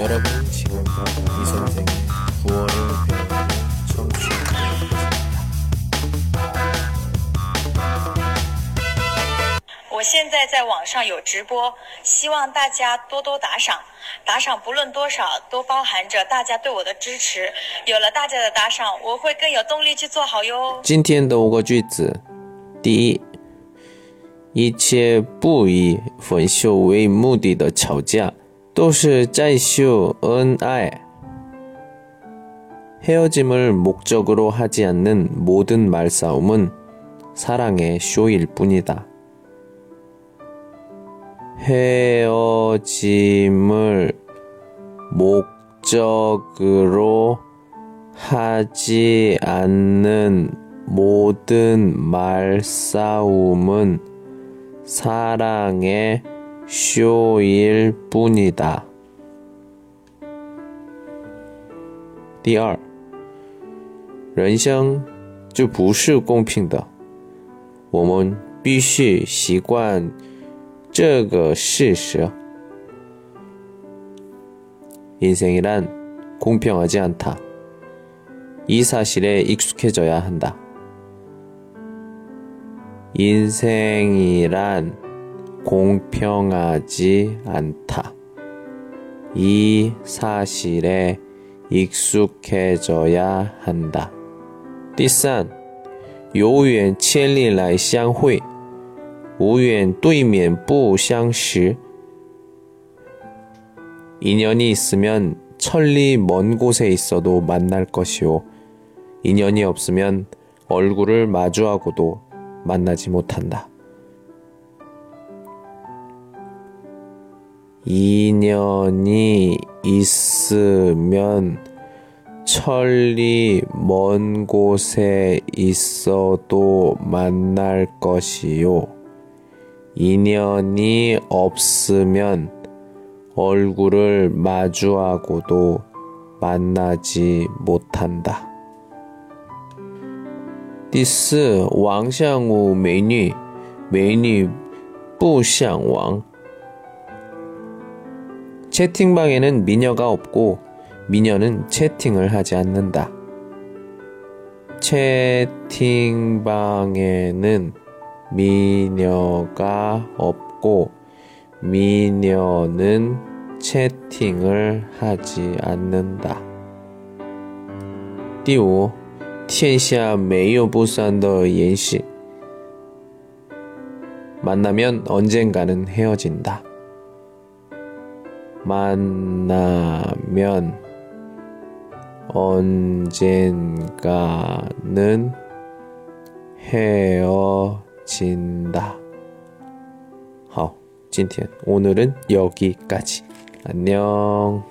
여러분 지금껏 이 선생의 구월을 배우고 청취하고 계십니다. 我现在在网上有直播，希望大家多多打赏。打赏不论多少，都包含着大家对我的支持。有了大家的打赏，我会更有动力去做好哟。今天的五个句子，第一，一切不以分手为目的的吵架 또是 짜이슈 은아이 헤어짐을 목적으로 하지 않는 모든 말싸움은 사랑의 쇼일 뿐이다. 헤어짐을 목적으로 하지 않는 모든 말싸움은 사랑의 쇼일 뿐이다. 第二，人生就不是公平的，我们必须习惯这个事实。 인생이란 공평하지 않다. 이 사실에 익숙해져야 한다. 인생이란 공평하지 않다. 이 사실에 익숙해져야 한다. 第三，有缘千里来相会，无缘对面不相识。 인연이 있으면 천리 먼 곳에 있어도 만날 것이요. 인연이 없으면 얼굴을 마주하고도 만나지 못한다. 인연이 있으면 천리 먼 곳에 있어도 만날 것이요. 인연이 없으면 얼굴을 마주하고도 만나지 못한다. 第四，王相武美女，美女不相王。 채팅방에는 미녀가 없고 미녀는 채팅을 하지 않는다. 채팅방에는 미녀가 없고 미녀는 채팅을 하지 않는다. 第五，天下没有不散的宴席. 만나면 언젠가는 헤어진다. 만나면 언젠가는 헤어진다. 好，今天 오늘은 여기까지. 안녕.